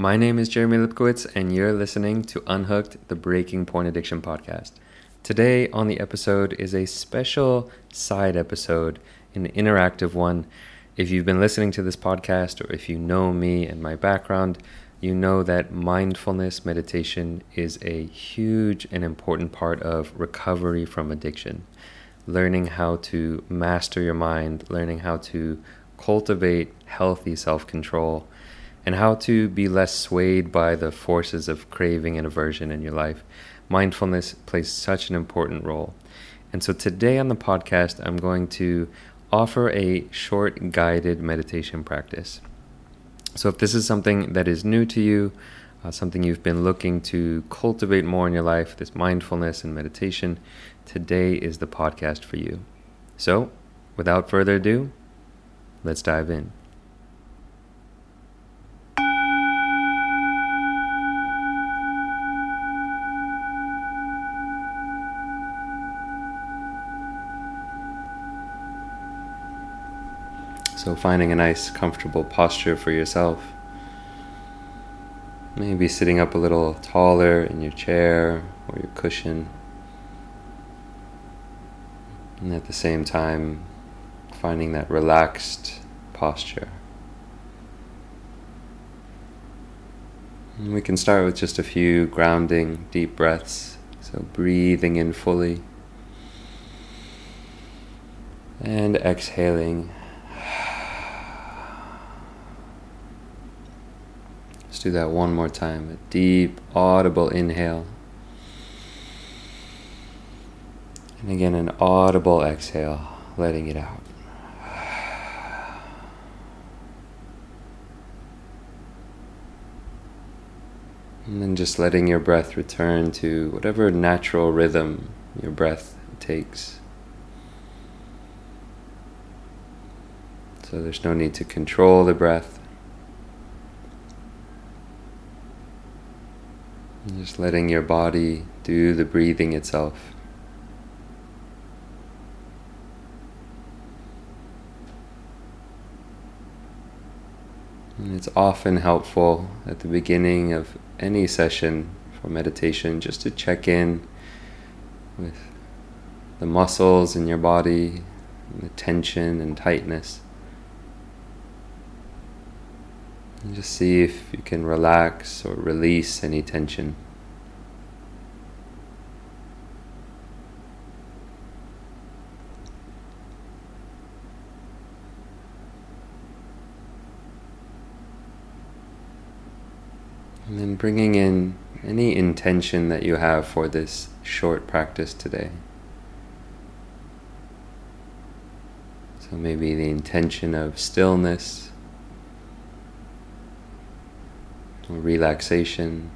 My name is Jeremy Lipkowitz, and you're listening to Unhooked, the Breaking Porn Addiction podcast. Today on the episode is a special side episode, an interactive one. If you've been listening to this podcast, or if you know me and my background, you know that mindfulness meditation is a huge and important part of recovery from addiction. Learning how to master your mind, learning how to cultivate healthy self control, and how to be less swayed by the forces of craving and aversion in your life. Mindfulness plays such an important role. And so today on the podcast, I'm going to offer a short guided meditation practice. So if this is something that is new to you, uh, something you've been looking to cultivate more in your life, this mindfulness and meditation, today is the podcast for you. So, without further ado, let's dive in. So, finding a nice, comfortable posture for yourself. Maybe sitting up a little taller in your chair or your cushion. And at the same time, finding that relaxed posture. And we can start with just a few grounding deep breaths. So, breathing in fully and exhaling Do that one more time. A deep, audible inhale. And again, an audible exhale, letting it out. And then just letting your breath return to whatever natural rhythm your breath takes. So there's no need to control the breath. Just letting your body do the breathing itself. And it's often helpful at the beginning of any session for meditation just to check in with the muscles in your body, the tension and tightness. And just see if you can relax or release any tension. And then bringing in any intention that you have for this short practice today. So maybe the intention of stillness relaxation,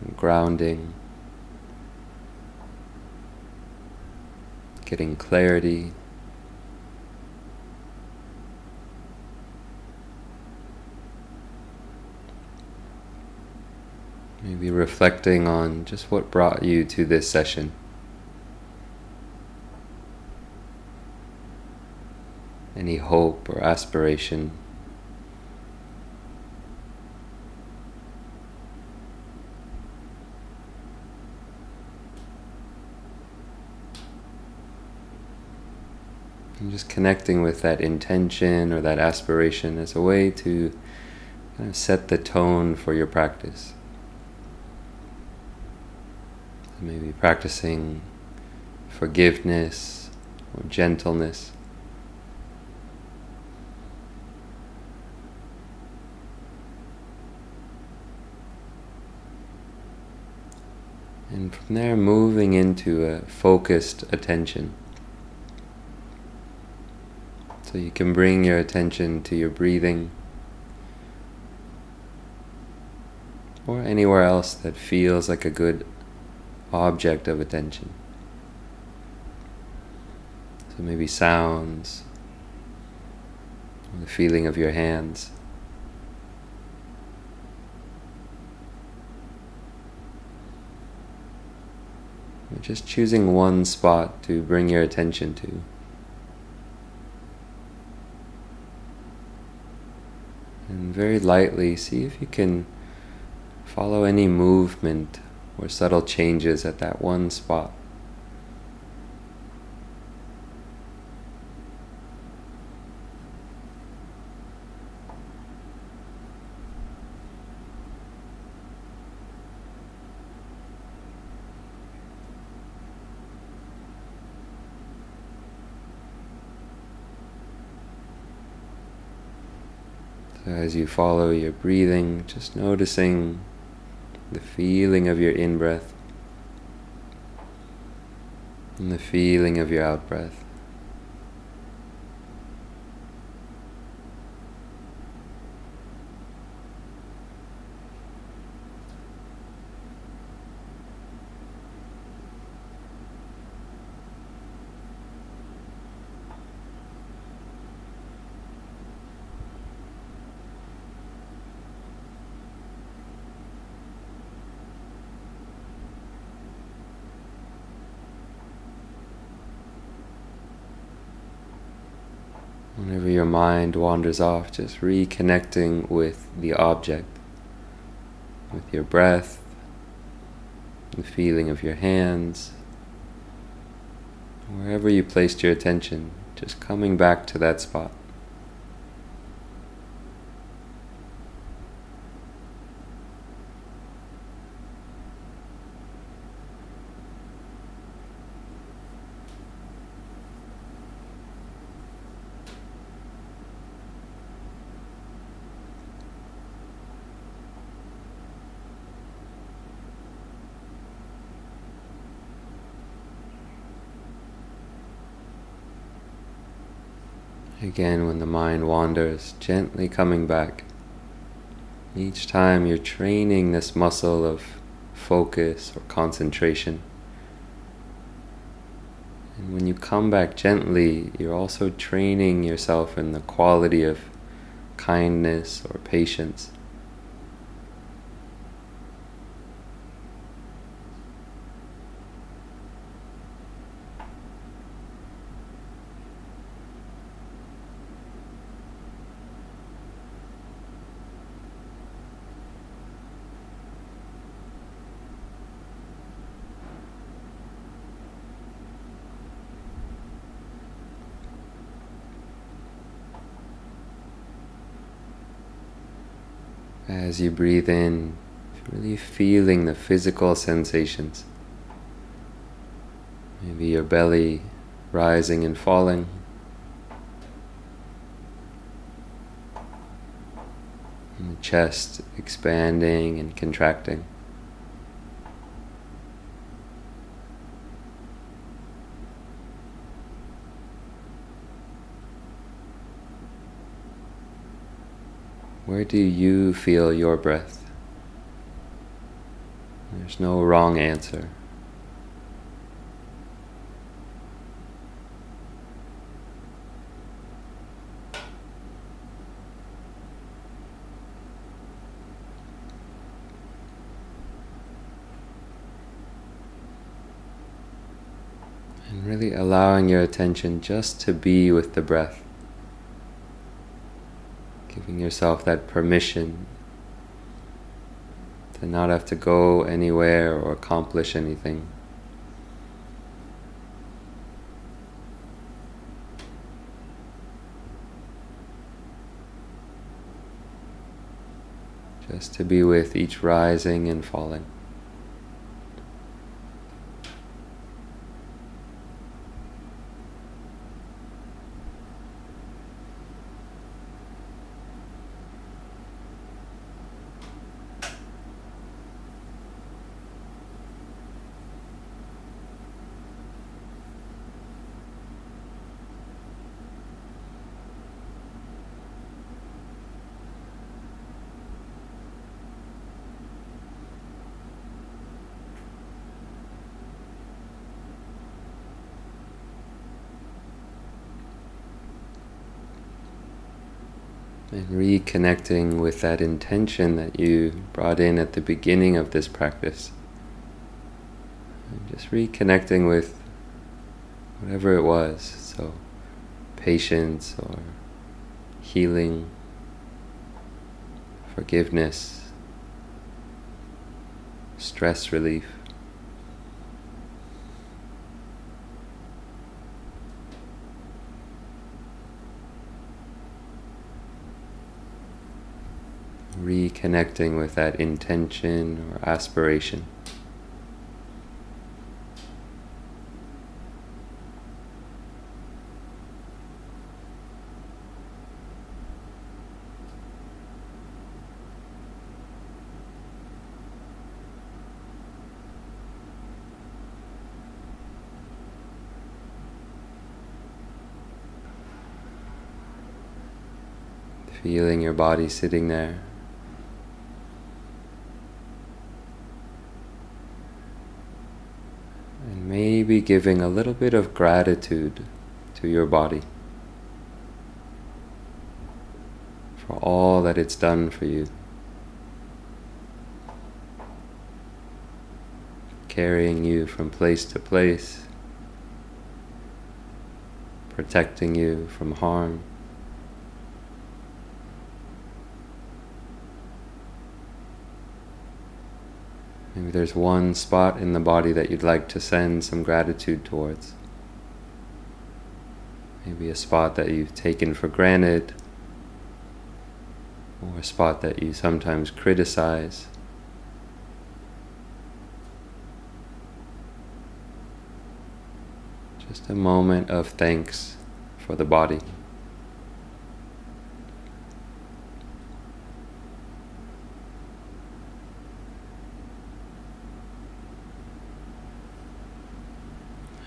and grounding, getting clarity. Maybe reflecting on just what brought you to this session. Any hope or aspiration. And just connecting with that intention or that aspiration as a way to kind of set the tone for your practice. Maybe practicing forgiveness or gentleness. And from there, moving into a focused attention. So you can bring your attention to your breathing or anywhere else that feels like a good object of attention. So maybe sounds, the feeling of your hands. Just choosing one spot to bring your attention to. And very lightly, see if you can follow any movement or subtle changes at that one spot. So as you follow your breathing, just noticing the feeling of your in breath and the feeling of your out breath. Whenever your mind wanders off, just reconnecting with the object, with your breath, the feeling of your hands, wherever you placed your attention, just coming back to that spot. Again, when the mind wanders, gently coming back. Each time you're training this muscle of focus or concentration. And when you come back gently, you're also training yourself in the quality of kindness or patience. As you breathe in, really feeling the physical sensations. Maybe your belly rising and falling. And the chest expanding and contracting. Where do you feel your breath? There's no wrong answer. And really allowing your attention just to be with the breath giving yourself that permission to not have to go anywhere or accomplish anything. Just to be with each rising and falling. And reconnecting with that intention that you brought in at the beginning of this practice. And just reconnecting with whatever it was. So, patience or healing, forgiveness, stress relief. Reconnecting with that intention or aspiration. feeling your body sitting there. Maybe giving a little bit of gratitude to your body for all that it's done for you. Carrying you from place to place, protecting you from harm. Maybe there's one spot in the body that you'd like to send some gratitude towards. Maybe a spot that you've taken for granted, or a spot that you sometimes criticize. Just a moment of thanks for the body.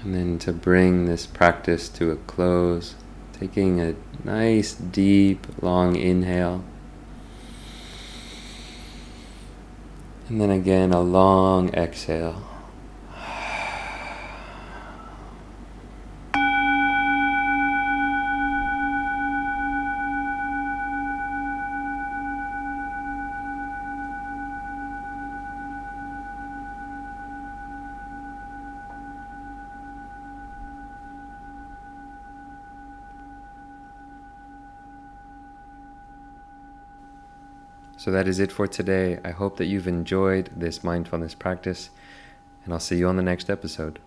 And then to bring this practice to a close, taking a nice, deep, long inhale. And then again, a long exhale. So that is it for today. I hope that you've enjoyed this mindfulness practice, and I'll see you on the next episode.